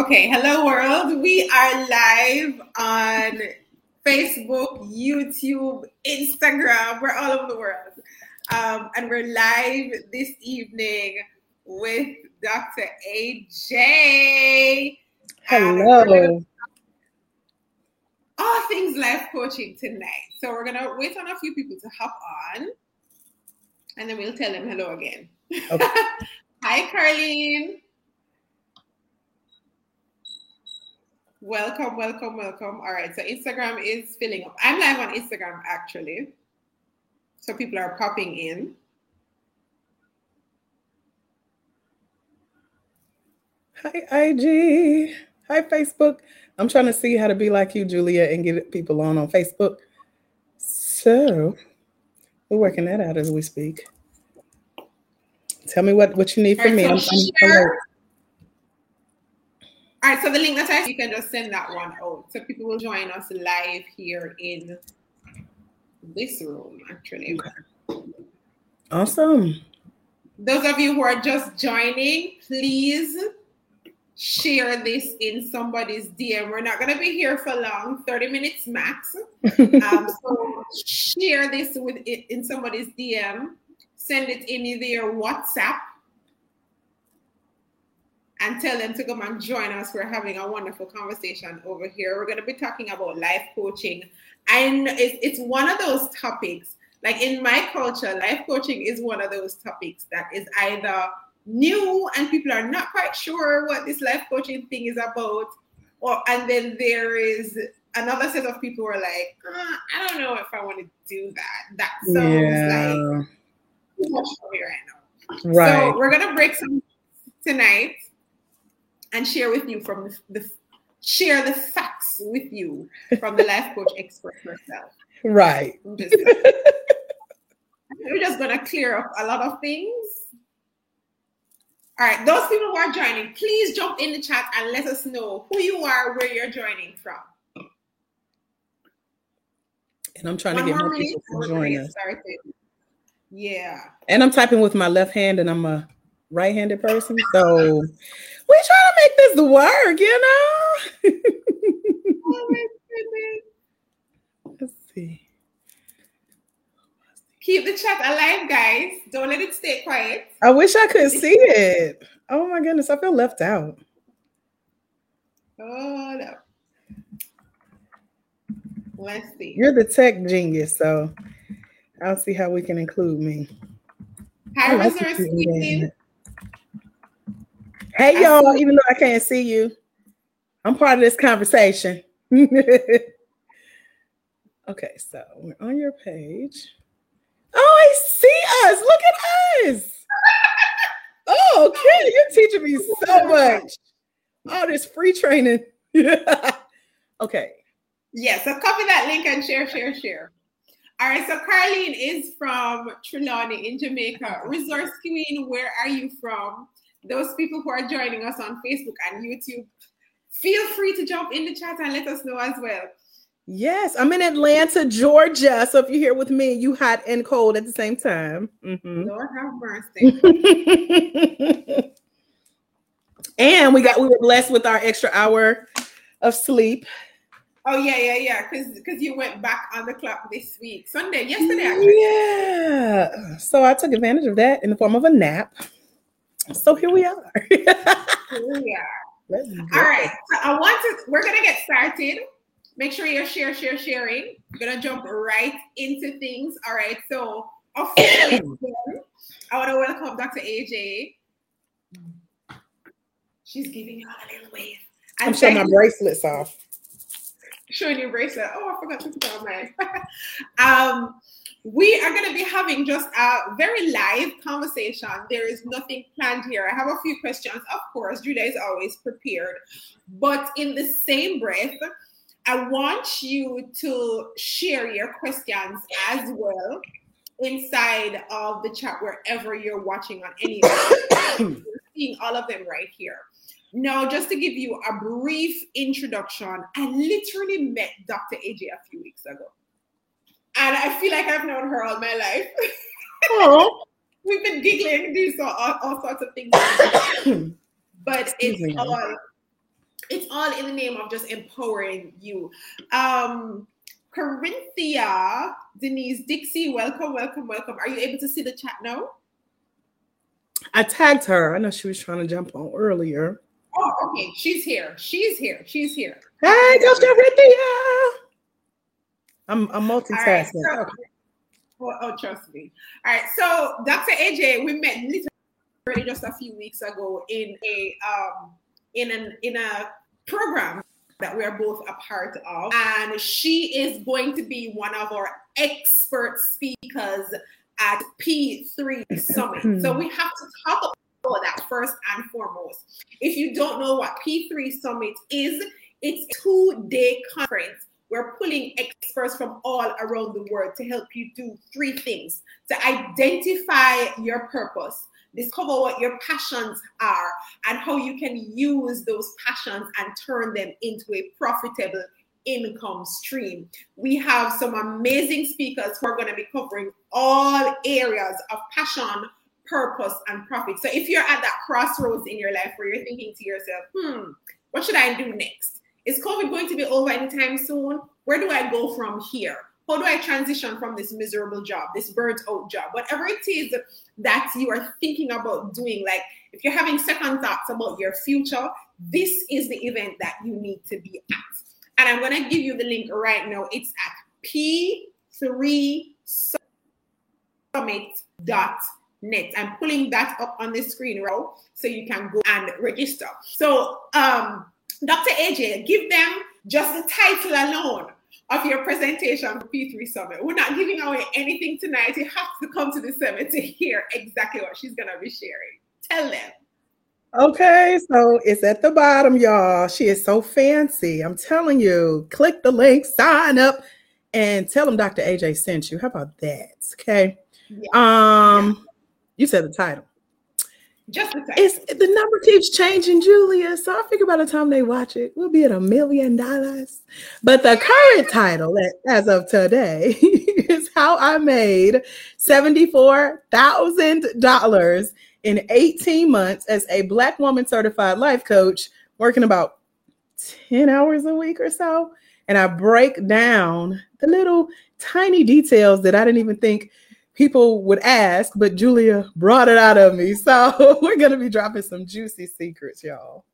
Okay, hello world. We are live on Facebook, YouTube, Instagram. We're all over the world. Um, and we're live this evening with Dr. AJ. Hello. all things life coaching tonight. So we're gonna wait on a few people to hop on, and then we'll tell them hello again. Okay. Hi, Carlene. Welcome, welcome, welcome. All right, so Instagram is filling up. I'm live on Instagram actually, so people are popping in. Hi, IG. Hi, Facebook. I'm trying to see how to be like you, Julia, and get people on on Facebook. So we're working that out as we speak. Tell me what, what you need from right, me. so I'm, I'm share- alert. All right, so the link that I you can just send that one out, so people will join us live here in this room. Actually, awesome. those of you who are just joining, please share this in somebody's DM. We're not going to be here for long, 30 minutes max. Um, so share this with it in somebody's DM. Send it in either WhatsApp and tell them to come and join us. We're having a wonderful conversation over here. We're going to be talking about life coaching. And it's, it's one of those topics, like in my culture, life coaching is one of those topics that is either new and people are not quite sure what this life coaching thing is about, or and then there is another set of people who are like, "Uh, I don't know if I want to do that. That sounds like too much for me right now. Right. So we're gonna break some tonight and share with you from the, the share the facts with you from the life coach expert herself. right. Just, we're just gonna clear up a lot of things. All right, those people who are joining, please jump in the chat and let us know who you are, where you're joining from. And I'm trying One to get more more people to join us. started. Yeah. And I'm typing with my left hand, and I'm a right-handed person, so we're trying to make this work, you know. Oh my. Let's see. Keep the chat alive, guys. Don't let it stay quiet. I wish I could see it. Oh my goodness, I feel left out. Hold up. Let's see. You're the tech genius, so I'll see how we can include me. Hi, I like Resource to see Queen. engagement. Hey y'all, even though I can't see you, I'm part of this conversation. okay, so we're on your page. Oh, I see us. Look at us. Oh, okay. You're teaching me so much. All this free training. okay. Yeah, so copy that link and share, share, share. All right, so Carlene is from Trelawny in Jamaica. Resource Queen, where are you from? Those people who are joining us on Facebook and YouTube, feel free to jump in the chat and let us know as well. Yes, I'm in Atlanta, Georgia. So if you're here with me, you hot and cold at the same time. Mhm. Lord have mercy. and we got we were blessed with our extra hour of sleep. Oh yeah, yeah, yeah. Because because you went back on the clock this week, Sunday, yesterday. Actually. Yeah. So I took advantage of that in the form of a nap. So here we are. Yeah. Let's go. All right. So I want to. We're gonna get started. Make sure you're share, share, sharing. We're gonna jump right into things. All right. So officially, I want to welcome Dr. AJ. She's giving you all a little wave. I'm showing my bracelets off. showing your bracelet. Oh, I forgot to put on mine. um, we are going to be having just a very live conversation. There is nothing planned here. I have a few questions, of course. Julia is always prepared, but in the same breath, I want you to share your questions as well inside of the chat wherever you're watching on any. Seeing all of them right here. Now, just to give you a brief introduction, I literally met Dr. AJ a few weeks ago. And I feel like I've known her all my life. Oh, We've been giggling, doing so, all, all sorts of things. but Excuse it's me. all it's all in the name of just empowering you. Um, Corinthia, Denise, Dixie, welcome, welcome, welcome. Are you able to see the chat now? I tagged her. I know she was trying to jump on earlier. Oh, okay. She's here. She's here. She's here. Hey, Corinthia. I'm, I'm multitasking. Right, so, okay. oh, oh, trust me. All right. So, Dr. AJ, we met literally just a few weeks ago in a um in an in a program that we are both a part of. And she is going to be one of our expert speakers at P3 Summit. so we have to talk about that first and foremost. If you don't know what P3 Summit is, it's a two-day conference. We're pulling experts from all around the world to help you do three things to identify your purpose, discover what your passions are and how you can use those passions and turn them into a profitable income stream. We have some amazing speakers who are going to be covering all areas of passion, purpose, and profit. So if you're at that crossroads in your life where you're thinking to yourself, hmm, what should I do next? Is COVID going to be over anytime soon? Where do I go from here? How do I transition from this miserable job, this burnt out job, whatever it is that you are thinking about doing? Like if you're having second thoughts about your future, this is the event that you need to be at. And I'm going to give you the link right now. It's at p3summit.net. I'm pulling that up on the screen, right? So you can go and register. So, um, Dr. AJ, give them just the title alone of your presentation for P3 Summit. We're not giving away anything tonight. You have to come to the summit to hear exactly what she's going to be sharing. Tell them. Okay, so it's at the bottom, y'all. She is so fancy. I'm telling you, click the link, sign up, and tell them Dr. AJ sent you. How about that? Okay. Yeah. Um, yeah. you said the title. Just the It's the number keeps changing, Julia. So I figure by the time they watch it, we'll be at a million dollars. But the current title, as of today, is how I made seventy-four thousand dollars in eighteen months as a Black woman certified life coach, working about ten hours a week or so. And I break down the little tiny details that I didn't even think people would ask, but Julia brought it out of me. So we're going to be dropping some juicy secrets, y'all.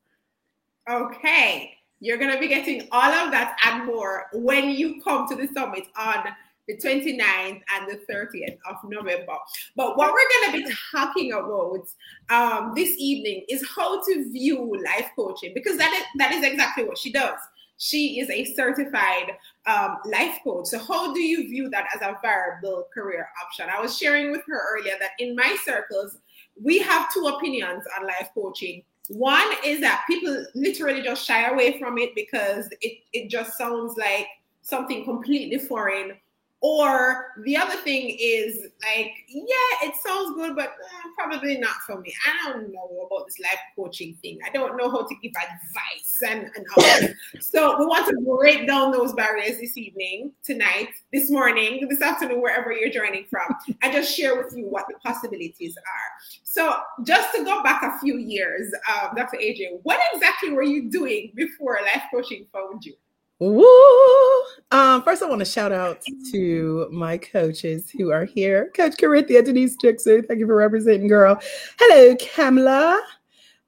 Okay. You're going to be getting all of that and more when you come to the summit on the 29th and the 30th of November. But what we're going to be talking about um, this evening is how to view life coaching because that is, that is exactly what she does she is a certified um, life coach. So, how do you view that as a viable career option? I was sharing with her earlier that in my circles, we have two opinions on life coaching. One is that people literally just shy away from it because it, it just sounds like something completely foreign or the other thing is like, yeah, it sounds good, but uh, probably not for me. I don't know about this life coaching thing. I don't know how to give advice and, and So we want to break down those barriers this evening, tonight, this morning, this afternoon, wherever you're joining from, and just share with you what the possibilities are. So just to go back a few years, um, Dr. AJ, what exactly were you doing before life coaching found you? Woo! Um, first, I want to shout out to my coaches who are here. Coach Corinthia, Denise Dixon, thank you for representing, girl. Hello, Kamla.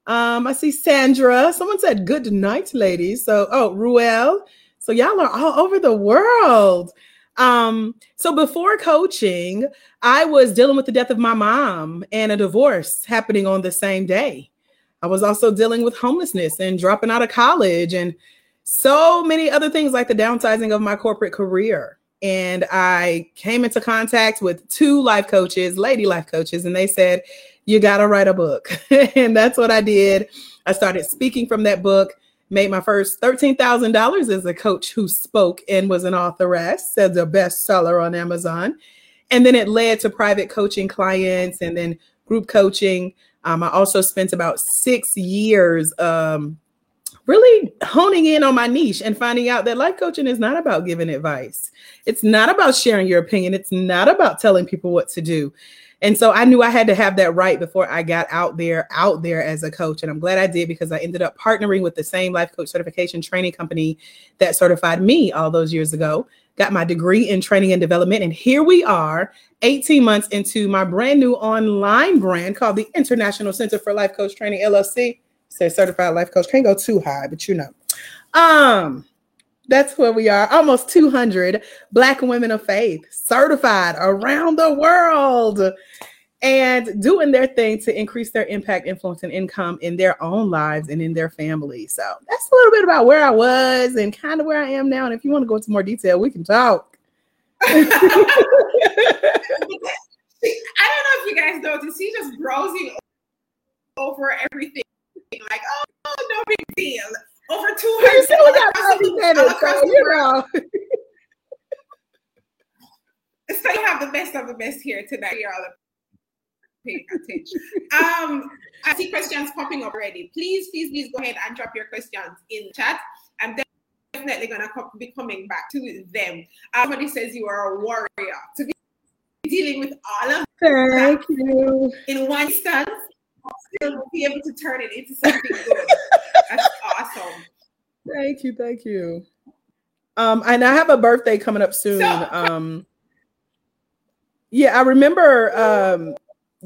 Um, I see Sandra. Someone said good night, ladies. So, oh, Ruel. So y'all are all over the world. Um, so before coaching, I was dealing with the death of my mom and a divorce happening on the same day. I was also dealing with homelessness and dropping out of college and so many other things like the downsizing of my corporate career. And I came into contact with two life coaches, lady life coaches, and they said, You got to write a book. and that's what I did. I started speaking from that book, made my first $13,000 as a coach who spoke and was an authoress, said the bestseller on Amazon. And then it led to private coaching clients and then group coaching. Um, I also spent about six years um, really honing in on my niche and finding out that life coaching is not about giving advice. It's not about sharing your opinion. It's not about telling people what to do. And so I knew I had to have that right before I got out there, out there as a coach. And I'm glad I did because I ended up partnering with the same life coach certification training company that certified me all those years ago. Got my degree in training and development. And here we are, 18 months into my brand new online brand called the International Center for Life Coach Training LLC. Says certified life coach. Can't go too high, but you know. Um, that's where we are. Almost 200 Black women of faith certified around the world and doing their thing to increase their impact, influence, and income in their own lives and in their families. So that's a little bit about where I was and kind of where I am now. And if you want to go into more detail, we can talk. I don't know if you guys noticed, he's just browsing over everything. Like, oh, no big deal over 200 so you know. so you have the best of the best here tonight. You're all paying attention. Um, I see questions popping up already. Please, please, please go ahead and drop your questions in the chat. I'm definitely gonna be coming back to them. Uh, somebody says you are a warrior to be dealing with all of Thank you. in one instance still be able to turn it into something good. That's awesome. Thank you, thank you. Um, and I have a birthday coming up soon. So, um, yeah, I remember um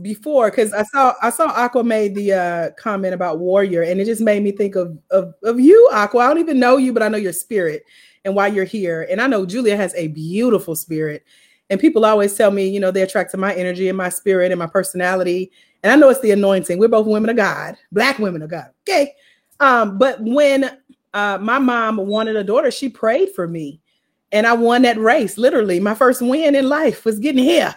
before because I saw I saw Aqua made the uh comment about warrior, and it just made me think of of of you, Aqua. I don't even know you, but I know your spirit and why you're here. And I know Julia has a beautiful spirit. And people always tell me, you know, they attract to my energy and my spirit and my personality. And I know it's the anointing. We're both women of God, black women of God. Okay. Um, but when uh, my mom wanted a daughter, she prayed for me. And I won that race. Literally, my first win in life was getting here.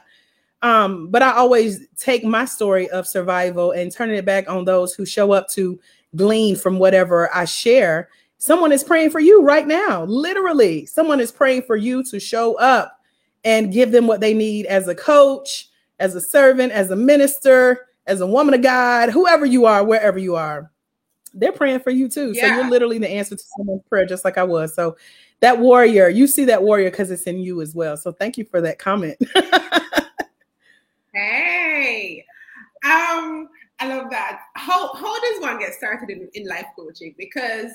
Um, but I always take my story of survival and turning it back on those who show up to glean from whatever I share. Someone is praying for you right now. Literally, someone is praying for you to show up and give them what they need as a coach, as a servant, as a minister, as a woman of God, whoever you are, wherever you are, they're praying for you too. Yeah. So you're literally the answer to someone's prayer, just like I was. So that warrior, you see that warrior because it's in you as well. So thank you for that comment. hey, um, I love that. How how does one get started in, in life coaching? Because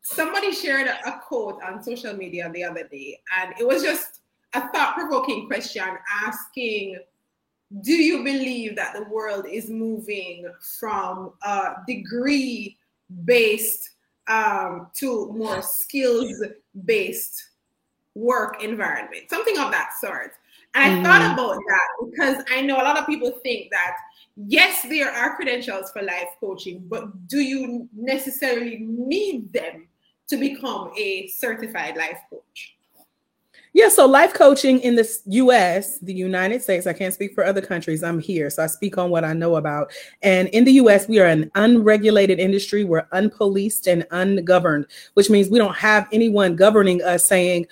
somebody shared a, a quote on social media the other day, and it was just a thought provoking question asking do you believe that the world is moving from a degree based um, to more skills based work environment, something of that sort? And I mm-hmm. thought about that because I know a lot of people think that yes, there are credentials for life coaching, but do you necessarily need them to become a certified life coach? Yeah, so life coaching in the US, the United States, I can't speak for other countries. I'm here, so I speak on what I know about. And in the US, we are an unregulated industry. We're unpoliced and ungoverned, which means we don't have anyone governing us saying,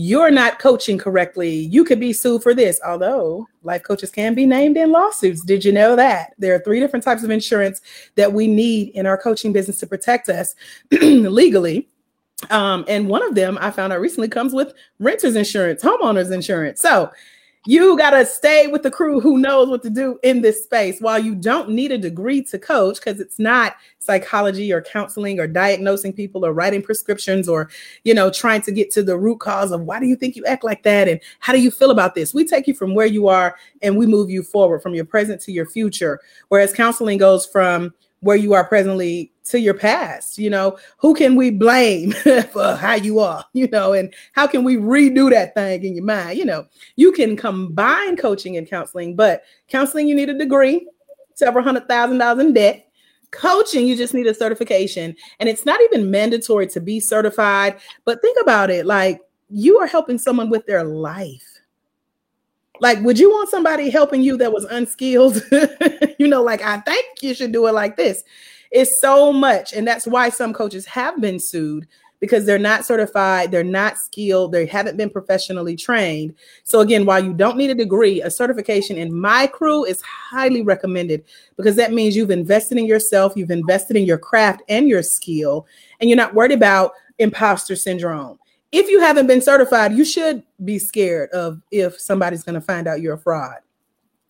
you're not coaching correctly. You could be sued for this. Although life coaches can be named in lawsuits. Did you know that? There are three different types of insurance that we need in our coaching business to protect us legally um, and one of them I found out recently comes with renters insurance, homeowners insurance. So you got to stay with the crew who knows what to do in this space. While you don't need a degree to coach, because it's not psychology or counseling or diagnosing people or writing prescriptions or, you know, trying to get to the root cause of why do you think you act like that and how do you feel about this? We take you from where you are and we move you forward from your present to your future. Whereas counseling goes from where you are presently to your past you know? Who can we blame for how you are you know? And how can we redo that thing in your mind? You know you can combine coaching and counseling but counseling you need a degree several hundred thousand dollars in debt. Coaching you just need a certification. And it's not even mandatory to be certified but think about it like you are helping someone with their life like, would you want somebody helping you that was unskilled? you know, like, I think you should do it like this. It's so much. And that's why some coaches have been sued because they're not certified, they're not skilled, they haven't been professionally trained. So, again, while you don't need a degree, a certification in my crew is highly recommended because that means you've invested in yourself, you've invested in your craft and your skill, and you're not worried about imposter syndrome if you haven't been certified, you should be scared of if somebody's going to find out you're a fraud.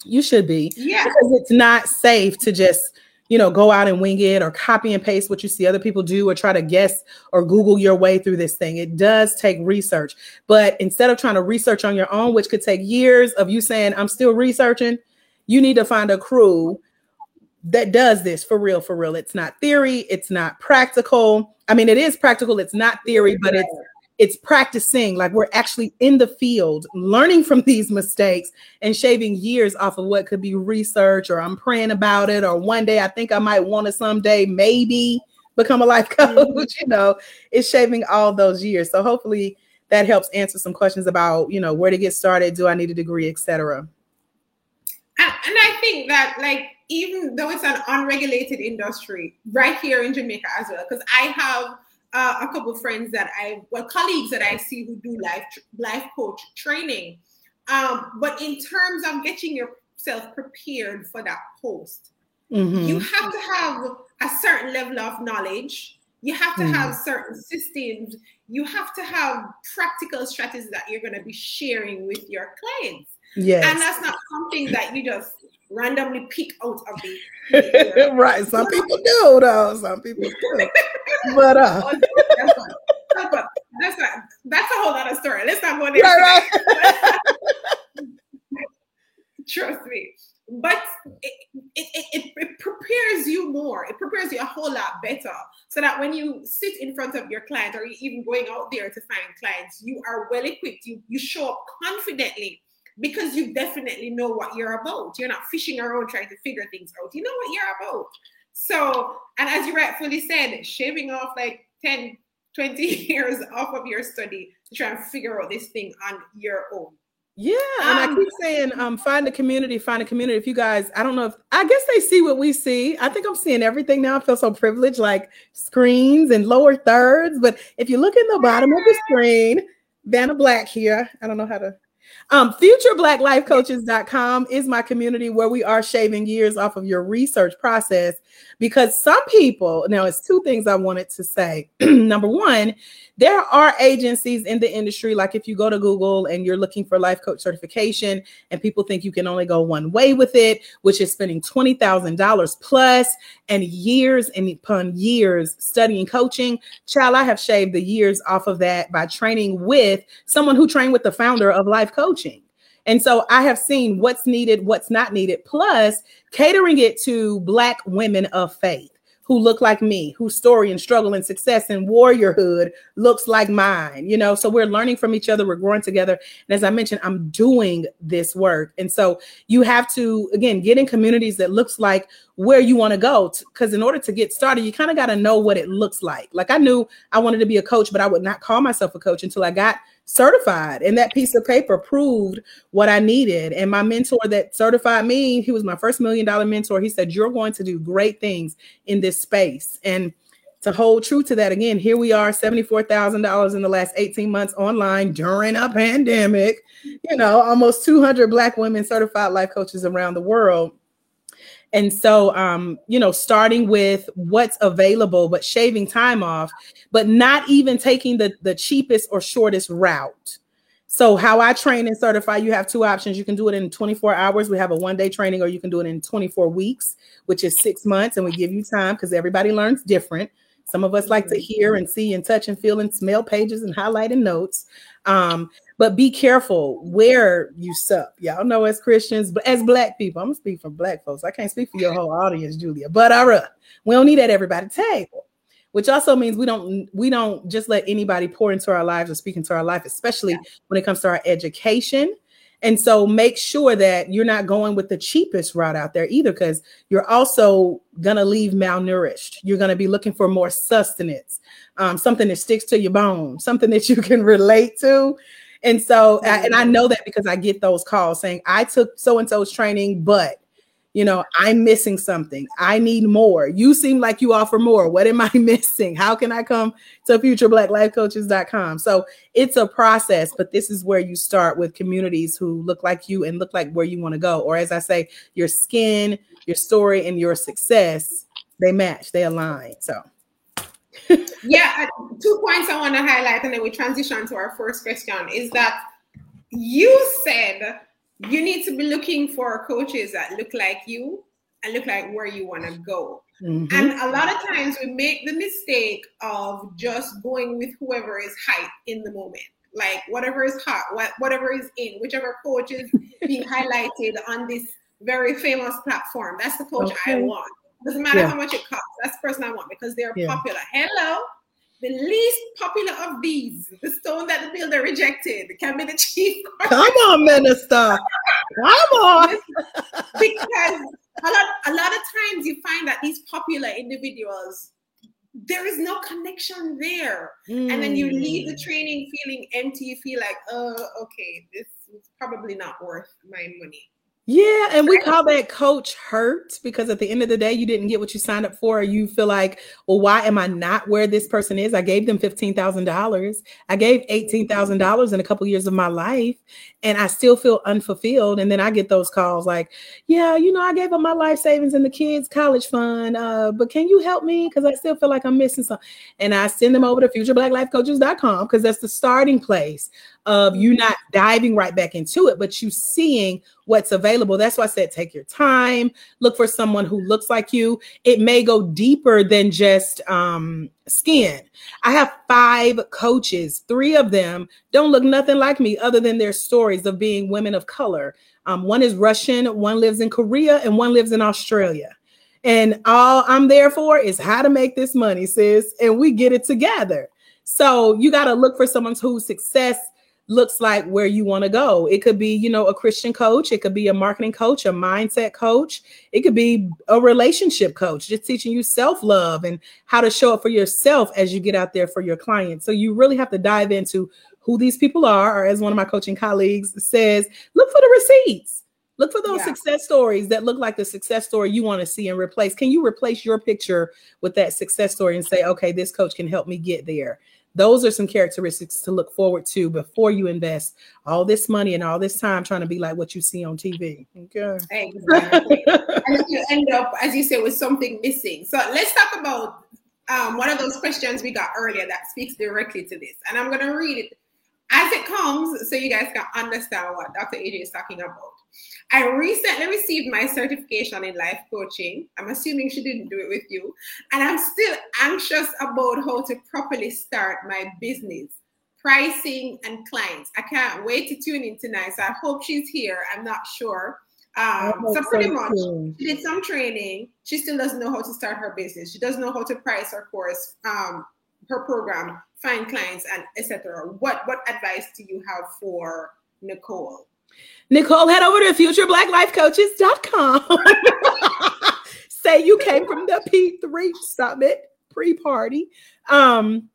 You should be. Yeah. Because it's not safe to just, you know, go out and wing it or copy and paste what you see other people do or try to guess or Google your way through this thing. It does take research. But instead of trying to research on your own, which could take years of you saying, I'm still researching, you need to find a crew that does this for real, for real. It's not theory, it's not practical. I mean, it is practical, it's not theory, but it's it's practicing like we're actually in the field learning from these mistakes and shaving years off of what could be research or i'm praying about it or one day i think i might want to someday maybe become a life coach mm-hmm. you know it's shaving all those years so hopefully that helps answer some questions about you know where to get started do i need a degree etc and, and i think that like even though it's an unregulated industry right here in jamaica as well because i have uh, a couple of friends that I, well, colleagues that I see who do life life coach training. Um, but in terms of getting yourself prepared for that post, mm-hmm. you have to have a certain level of knowledge. You have to mm-hmm. have certain systems. You have to have practical strategies that you're going to be sharing with your clients. Yes. And that's not something that you just randomly pick out of the right. Some people do though. Some people do. but uh oh, that's, a, that's, a, whole other story. Let's not go there. Right, right. Trust me. But it, it, it, it prepares you more. It prepares you a whole lot better so that when you sit in front of your client or even going out there to find clients, you are well equipped. You, you show up confidently because you definitely know what you're about. You're not fishing around trying to figure things out. You know what you're about. So, and as you rightfully said, shaving off like 10, 20 years off of your study to try and figure out this thing on your own. Yeah, and um, I keep saying, um, find a community, find a community. If you guys, I don't know if I guess they see what we see. I think I'm seeing everything now. I feel so privileged, like screens and lower thirds. But if you look in the bottom of the screen, Vanna Black here. I don't know how to um, futureblacklifecoaches.com is my community where we are shaving years off of your research process because some people, now it's two things I wanted to say. Number one, there are agencies in the industry, like if you go to Google and you're looking for life coach certification, and people think you can only go one way with it, which is spending $20,000 plus and years and upon years studying coaching. Child, I have shaved the years off of that by training with someone who trained with the founder of Life Coaching. And so I have seen what's needed, what's not needed, plus catering it to Black women of faith who look like me, whose story and struggle and success and warriorhood looks like mine, you know. So we're learning from each other, we're growing together. And as I mentioned, I'm doing this work. And so you have to, again, get in communities that looks like where you want to go. Because in order to get started, you kind of got to know what it looks like. Like I knew I wanted to be a coach, but I would not call myself a coach until I got certified and that piece of paper proved what i needed. And my mentor that certified me he was my first million dollar mentor. He said you're going to do great things in this space. And to hold true to that again here we are $74000 in the last 18 months online during a pandemic. You know almost 200 black women certified life coaches around the world and so, um, you know, starting with what's available, but shaving time off, but not even taking the, the cheapest or shortest route. So, how I train and certify, you have two options. You can do it in 24 hours. We have a one day training, or you can do it in 24 weeks, which is six months. And we give you time because everybody learns different. Some of us like to hear and see and touch and feel and smell pages and highlight and notes. Um, but be careful where you sup. Y'all know as Christians, but as black people, I'm gonna speak for black folks. I can't speak for your whole audience, Julia. But all right, we don't need at everybody table. Which also means we don't we don't just let anybody pour into our lives or speak into our life, especially yeah. when it comes to our education. And so make sure that you're not going with the cheapest route out there either, because you're also gonna leave malnourished. You're gonna be looking for more sustenance, um, something that sticks to your bone, something that you can relate to. And so, and I know that because I get those calls saying, I took so and so's training, but you know, I'm missing something. I need more. You seem like you offer more. What am I missing? How can I come to futureblacklifecoaches.com? So it's a process, but this is where you start with communities who look like you and look like where you want to go. Or as I say, your skin, your story, and your success, they match, they align. So yeah, two points I want to highlight, and then we transition to our first question is that you said you need to be looking for coaches that look like you and look like where you want to go. Mm-hmm. And a lot of times we make the mistake of just going with whoever is hype in the moment. Like whatever is hot, what, whatever is in, whichever coach is being highlighted on this very famous platform. That's the coach okay. I want. Doesn't matter yeah. how much it costs. That's the person I want because they're yeah. popular. Hello, the least popular of these, the stone that the builder rejected, can be the chief. Come on, minister. Come on. because a lot, a lot of times you find that these popular individuals, there is no connection there. Mm. And then you leave the training feeling empty. You feel like, oh, okay, this is probably not worth my money. Yeah, and we call that coach hurt because at the end of the day, you didn't get what you signed up for. You feel like, well, why am I not where this person is? I gave them fifteen thousand dollars. I gave eighteen thousand dollars in a couple years of my life, and I still feel unfulfilled. And then I get those calls like, yeah, you know, I gave up my life savings and the kids' college fund, uh, but can you help me? Because I still feel like I'm missing something. And I send them over to futureblackLifeCoaches.com because that's the starting place of you not diving right back into it, but you seeing what's available. That's why I said take your time, look for someone who looks like you. It may go deeper than just um, skin. I have five coaches, three of them don't look nothing like me other than their stories of being women of color. Um, one is Russian, one lives in Korea, and one lives in Australia. And all I'm there for is how to make this money, sis, and we get it together. So you got to look for someone whose success looks like where you want to go. It could be, you know, a Christian coach, it could be a marketing coach, a mindset coach, it could be a relationship coach, just teaching you self-love and how to show up for yourself as you get out there for your clients. So you really have to dive into who these people are, or as one of my coaching colleagues says, look for the receipts. Look for those yeah. success stories that look like the success story you want to see and replace. Can you replace your picture with that success story and say, okay, this coach can help me get there? Those are some characteristics to look forward to before you invest all this money and all this time trying to be like what you see on TV. Okay. Exactly. and you end up, as you say, with something missing. So let's talk about um, one of those questions we got earlier that speaks directly to this. And I'm going to read it as it comes so you guys can understand what Dr. AJ is talking about. I recently received my certification in life coaching. I'm assuming she didn't do it with you. And I'm still anxious about how to properly start my business, pricing, and clients. I can't wait to tune in tonight. So I hope she's here. I'm not sure. Um, so pretty much, she did some training. She still doesn't know how to start her business. She doesn't know how to price her course, um, her program, find clients, and etc. What what advice do you have for Nicole? Nicole, head over to futureblacklifecoaches.com. Say you came from the P3 Summit pre party. Um,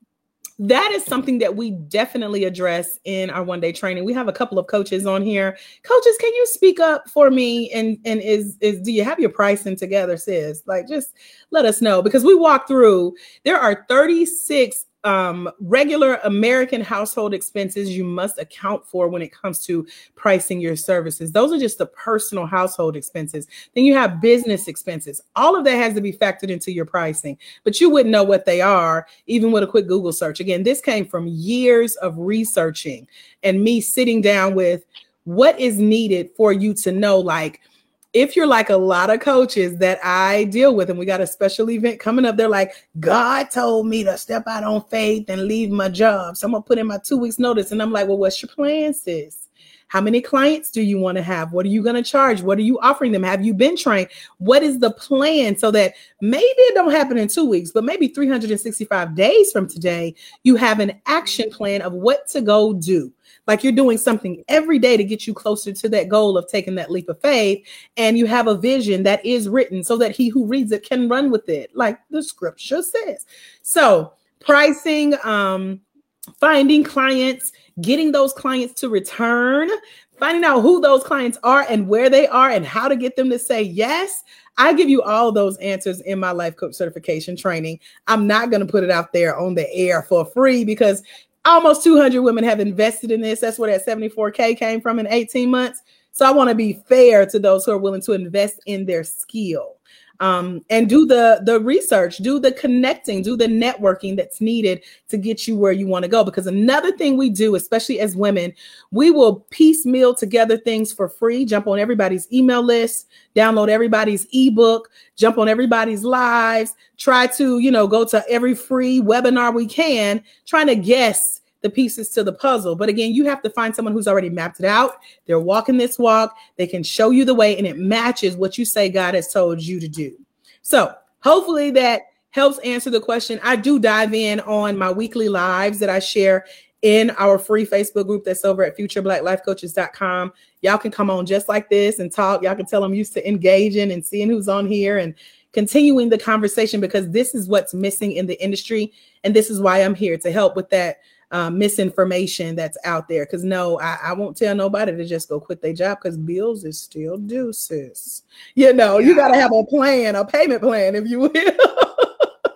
that is something that we definitely address in our one day training. We have a couple of coaches on here. Coaches, can you speak up for me? And and is is do you have your pricing together, sis? Like just let us know because we walk through. There are 36 um, regular American household expenses you must account for when it comes to pricing your services. Those are just the personal household expenses. Then you have business expenses. All of that has to be factored into your pricing, but you wouldn't know what they are even with a quick Google search. Again, this came from years of researching and me sitting down with what is needed for you to know, like, if you're like a lot of coaches that I deal with, and we got a special event coming up, they're like, God told me to step out on faith and leave my job. So I'm gonna put in my two weeks notice. And I'm like, well, what's your plan, sis? How many clients do you want to have? What are you going to charge? What are you offering them? Have you been trained? What is the plan so that maybe it don't happen in two weeks, but maybe 365 days from today, you have an action plan of what to go do like you're doing something every day to get you closer to that goal of taking that leap of faith. And you have a vision that is written so that he who reads it can run with it, like the scripture says. So, pricing, um, finding clients, getting those clients to return, finding out who those clients are and where they are and how to get them to say yes. I give you all those answers in my life coach certification training. I'm not going to put it out there on the air for free because almost 200 women have invested in this. That's where that 74K came from in 18 months. So I want to be fair to those who are willing to invest in their skill. Um, and do the the research, do the connecting, do the networking that's needed to get you where you want to go. Because another thing we do, especially as women, we will piecemeal together things for free, jump on everybody's email list, download everybody's ebook, jump on everybody's lives, try to you know go to every free webinar we can, trying to guess the pieces to the puzzle. But again, you have to find someone who's already mapped it out. They're walking this walk, they can show you the way, and it matches what you say God has told you to do. So, hopefully, that helps answer the question. I do dive in on my weekly lives that I share in our free Facebook group that's over at futureblacklifecoaches.com. Y'all can come on just like this and talk. Y'all can tell I'm used to engaging and seeing who's on here and continuing the conversation because this is what's missing in the industry. And this is why I'm here to help with that um, misinformation that's out there. Because no, I, I, won't tell nobody to just go quit their job because bills is still due, sis. You know, yeah. you got to have a plan, a payment plan, if you will.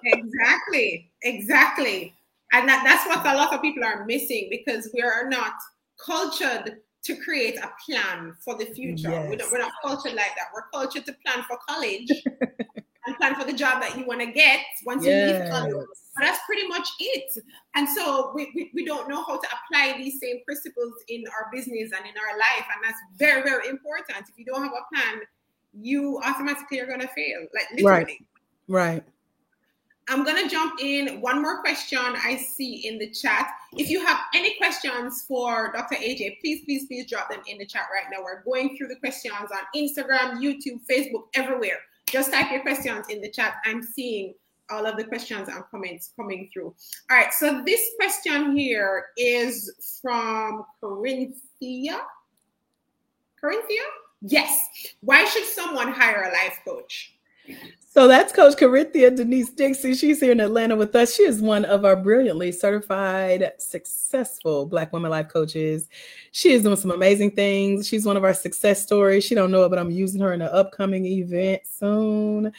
exactly, exactly. And that, that's what a lot of people are missing because we are not cultured to create a plan for the future. Yes. We're, not, we're not cultured like that. We're cultured to plan for college and plan for the job that you want to get once yes. you leave college. But that's pretty much it. And so we, we, we, don't know how to apply these same principles in our business and in our life. And that's very, very important. If you don't have a plan, you automatically are going to fail. Like literally. Right. Right. I'm going to jump in. One more question I see in the chat. If you have any questions for Dr. AJ, please, please, please drop them in the chat right now. We're going through the questions on Instagram, YouTube, Facebook, everywhere. Just type your questions in the chat. I'm seeing all of the questions and comments coming through. All right, so this question here is from Corinthia. Corinthia? Yes. Why should someone hire a life coach? So that's Coach Corinthia Denise Dixie. She's here in Atlanta with us. She is one of our brilliantly certified, successful Black women life coaches. She is doing some amazing things. She's one of our success stories. She don't know it, but I'm using her in an upcoming event soon.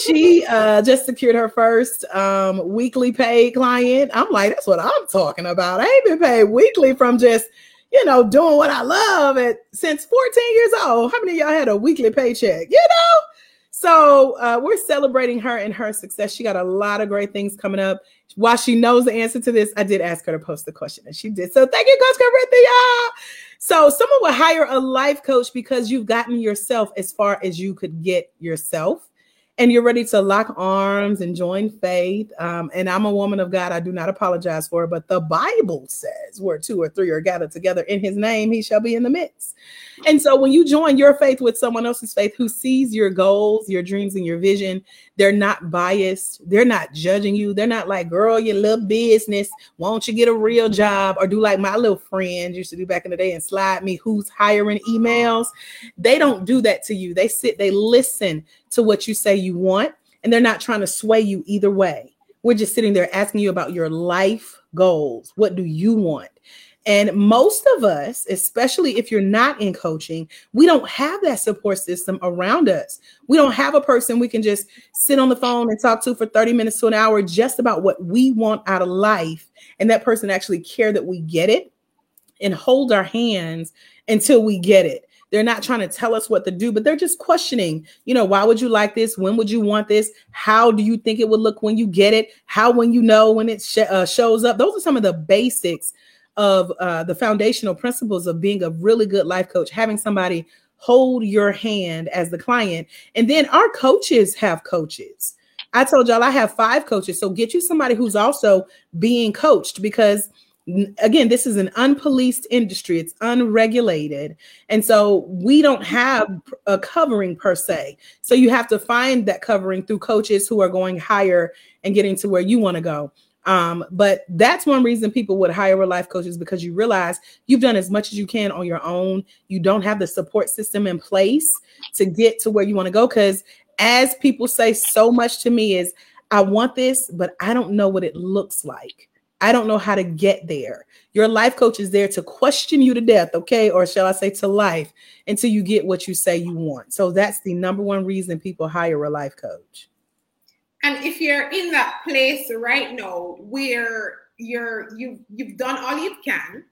She uh, just secured her first um, weekly paid client. I'm like, that's what I'm talking about. I ain't been paid weekly from just you know, doing what I love at since 14 years old. How many y'all had a weekly paycheck? You know, so uh, we're celebrating her and her success. She got a lot of great things coming up. While she knows the answer to this, I did ask her to post the question, and she did. So thank you, Coach Corinthia. So someone will hire a life coach because you've gotten yourself as far as you could get yourself and you're ready to lock arms and join faith. Um, and I'm a woman of God. I do not apologize for it, but the Bible says where two or three are gathered together in his name, he shall be in the midst. And so when you join your faith with someone else's faith who sees your goals, your dreams, and your vision, they're not biased. They're not judging you. They're not like, girl, your little business. Won't you get a real job? Or do like my little friend used to do back in the day and slide me who's hiring emails. They don't do that to you. They sit, they listen to what you say you want, and they're not trying to sway you either way. We're just sitting there asking you about your life goals. What do you want? And most of us, especially if you're not in coaching, we don't have that support system around us. We don't have a person we can just sit on the phone and talk to for 30 minutes to an hour just about what we want out of life. And that person actually care that we get it and hold our hands until we get it. They're not trying to tell us what to do, but they're just questioning, you know, why would you like this? When would you want this? How do you think it would look when you get it? How when you know when it sh- uh, shows up? Those are some of the basics of uh, the foundational principles of being a really good life coach, having somebody hold your hand as the client. And then our coaches have coaches. I told y'all I have five coaches. So get you somebody who's also being coached because again this is an unpoliced industry it's unregulated and so we don't have a covering per se so you have to find that covering through coaches who are going higher and getting to where you want to go um, but that's one reason people would hire a life coach is because you realize you've done as much as you can on your own. You don't have the support system in place to get to where you want to go. Because as people say so much to me, is I want this, but I don't know what it looks like. I don't know how to get there. Your life coach is there to question you to death, okay? Or shall I say to life until you get what you say you want. So that's the number one reason people hire a life coach. And if you're in that place right now where you're you you've done all you can,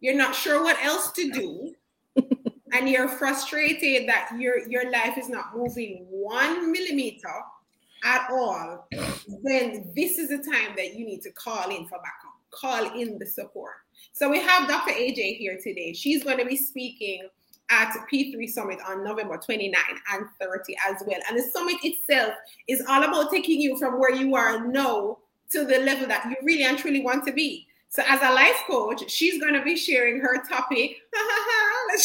you're not sure what else to do, and you're frustrated that your your life is not moving one millimeter at all, then this is the time that you need to call in for backup. Call in the support. So we have Dr. AJ here today. She's going to be speaking at P3 Summit on November 29 and 30 as well. And the summit itself is all about taking you from where you are now to the level that you really and truly want to be. So, as a life coach, she's going to be sharing her topic. I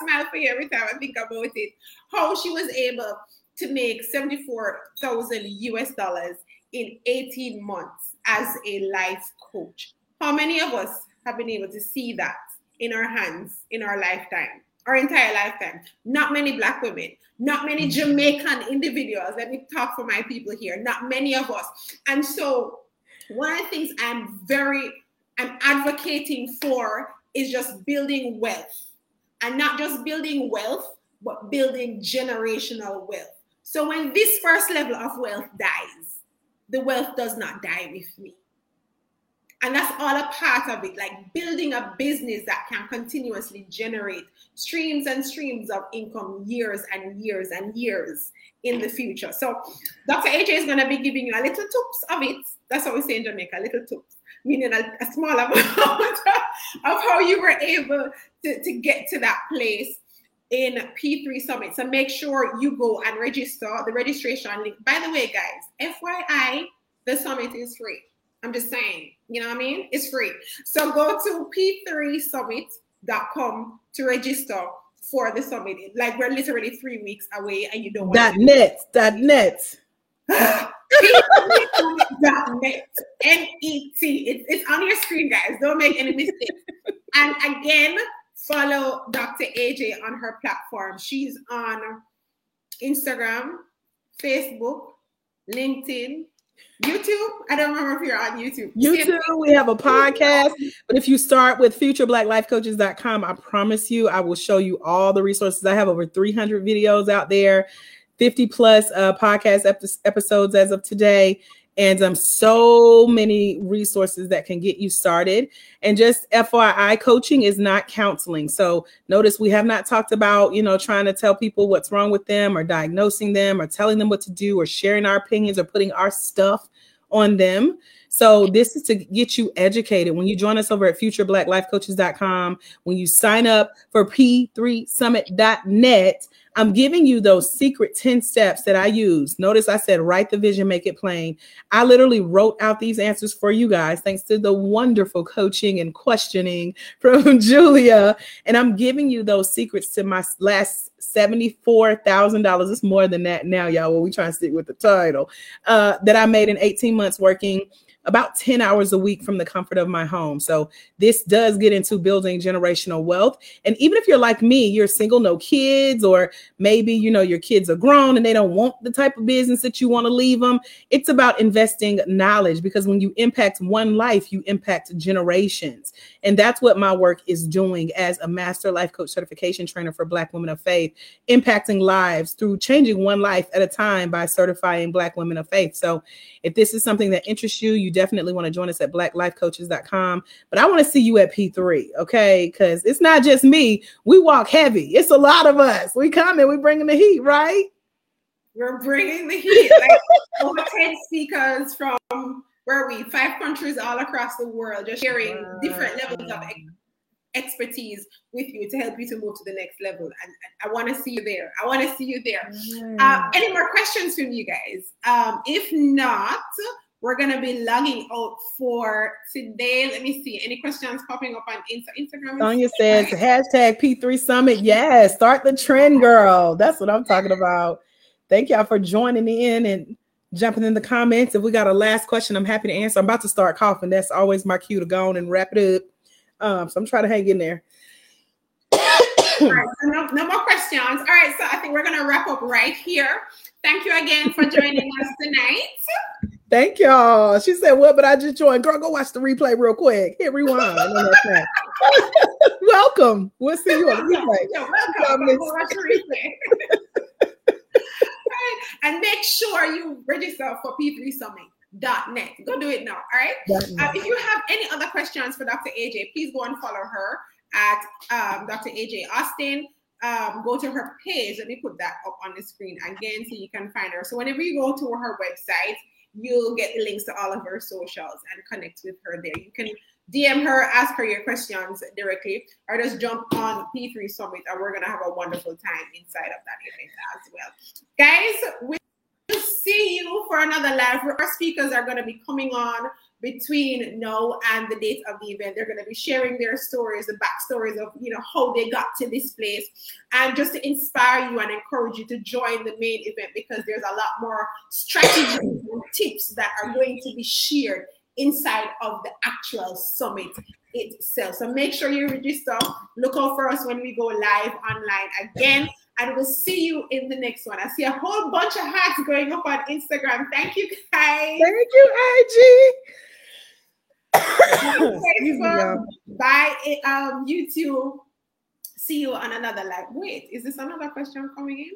smile for you every time I think about it. How she was able to make 74,000 US dollars in 18 months as a life coach. How many of us have been able to see that in our hands in our lifetime, our entire lifetime? Not many Black women, not many Jamaican individuals. Let me talk for my people here. Not many of us. And so, one of the things I'm very, I'm advocating for is just building wealth. And not just building wealth, but building generational wealth. So when this first level of wealth dies, the wealth does not die with me. And that's all a part of it, like building a business that can continuously generate streams and streams of income years and years and years in the future. So Dr. AJ is going to be giving you a little tips of it. That's what we say in Jamaica, little tips, meaning a, a small amount of how you were able to, to get to that place in P3 Summit. So make sure you go and register the registration link. By the way, guys, FYI, the summit is free. I'm just saying, you know what I mean? It's free. So go to p3summit.com to register for the summit. Like we're literally three weeks away and you don't want dot net dot net. dot net n-e-t it's, it's on your screen guys don't make any mistakes and again follow dr aj on her platform she's on instagram facebook linkedin YouTube. I don't remember if you're on YouTube. YouTube, we have a podcast. But if you start with futureblackLifeCoaches.com, I promise you, I will show you all the resources. I have over 300 videos out there, 50 plus uh, podcast episodes as of today and um, so many resources that can get you started. And just FYI, coaching is not counseling. So notice we have not talked about, you know, trying to tell people what's wrong with them or diagnosing them or telling them what to do or sharing our opinions or putting our stuff on them. So this is to get you educated. When you join us over at futureblacklifecoaches.com, when you sign up for p3summit.net, I'm giving you those secret 10 steps that I use. Notice I said, write the vision, make it plain. I literally wrote out these answers for you guys, thanks to the wonderful coaching and questioning from Julia. And I'm giving you those secrets to my last $74,000. It's more than that now, y'all. Well, we try to stick with the title uh, that I made in 18 months working about 10 hours a week from the comfort of my home. So this does get into building generational wealth. And even if you're like me, you're single, no kids, or maybe you know your kids are grown and they don't want the type of business that you want to leave them. It's about investing knowledge because when you impact one life, you impact generations. And that's what my work is doing as a master life coach certification trainer for Black women of faith, impacting lives through changing one life at a time by certifying Black women of faith. So if this is something that interests you, you definitely want to join us at blacklifecoaches.com. But I want to see you at P3, okay? Because it's not just me. We walk heavy. It's a lot of us. We coming, we bringing the heat, right? We're bringing the heat. Like over 10 speakers from where we five countries all across the world, just sharing wow. different levels of expertise with you to help you to move to the next level. And, I want to see you there. I want to see you there. Mm. Uh, any more questions from you guys? Um, if not, we're gonna be logging out for today. Let me see. Any questions popping up on Instagram? Sonia says hashtag P3 Summit. Yes, start the trend, girl. That's what I'm talking about. Thank y'all for joining in and jumping in the comments. If we got a last question, I'm happy to answer. I'm about to start coughing. That's always my cue to go on and wrap it up. Um, so I'm trying to hang in there. All right, so no, no more questions. All right, so I think we're gonna wrap up right here. Thank you again for joining us tonight. Thank y'all. She said, "What?" But I just joined. Girl, go watch the replay real quick. Hit rewind. welcome. We'll see you on the replay. Yeah, welcome. Watch the replay. right. And make sure you register for P3 Summit dot net. Go do it now. All right. Uh, if you have any other questions for Dr. AJ, please go and follow her at um, Dr. AJ Austin. Um, go to her page. Let me put that up on the screen again so you can find her. So whenever you go to her website, you'll get the links to all of her socials and connect with her there. You can DM her, ask her your questions directly, or just jump on P3 Summit, and we're gonna have a wonderful time inside of that event as well. Guys, we'll see you for another live. Our speakers are gonna be coming on between now and the date of the event. They're going to be sharing their stories, the backstories of you know how they got to this place, and just to inspire you and encourage you to join the main event because there's a lot more strategies and tips that are going to be shared inside of the actual summit itself. So make sure you register. Look out for us when we go live online again. And we'll see you in the next one. I see a whole bunch of hats going up on Instagram. Thank you, guys. Thank you, IG. Facebook, bye, um, YouTube. See you on another live. Wait, is this another question coming in?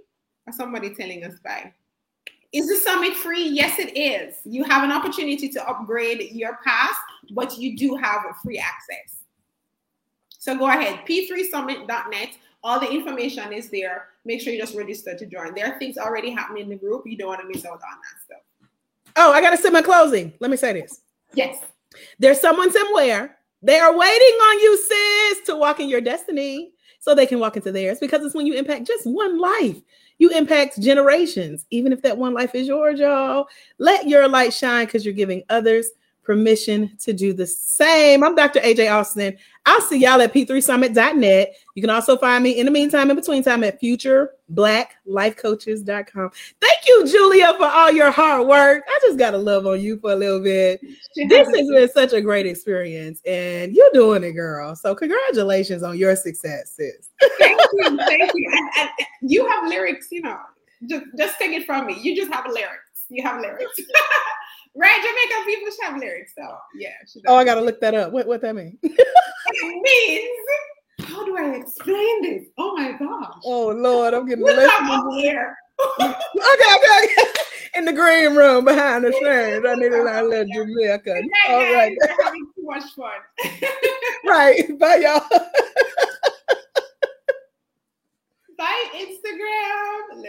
Or somebody telling us bye? Is the summit free? Yes, it is. You have an opportunity to upgrade your pass, but you do have free access. So go ahead, p3summit.net. All the information is there. Make sure you just register to join. There are things already happening in the group. You don't want to miss out on that stuff. Oh, I got to say my closing. Let me say this. Yes. There's someone somewhere. They are waiting on you, sis, to walk in your destiny so they can walk into theirs because it's when you impact just one life you impact generations, even if that one life is yours, y'all. Let your light shine because you're giving others permission to do the same. I'm Dr. AJ Austin. I'll see y'all at p3summit.net. You can also find me in the meantime, in between time at futureblackLifeCoaches.com. Thank you, Julia, for all your hard work. I just got to love on you for a little bit. This has been such a great experience, and you're doing it, girl. So, congratulations on your success, sis. thank you. Thank you. And, and, you have lyrics, you know, just, just take it from me. You just have lyrics. You have lyrics. Right, Jamaican people have lyrics, so yeah. oh, I gotta look that up. What what that mean? it means how do I explain this? Oh my gosh. Oh Lord, I'm getting lessons up okay, okay, okay. In the green room behind the scenes. I need to let a little Jamaican. All guys. right. You're having too much fun. right. Bye y'all. Bye Instagram.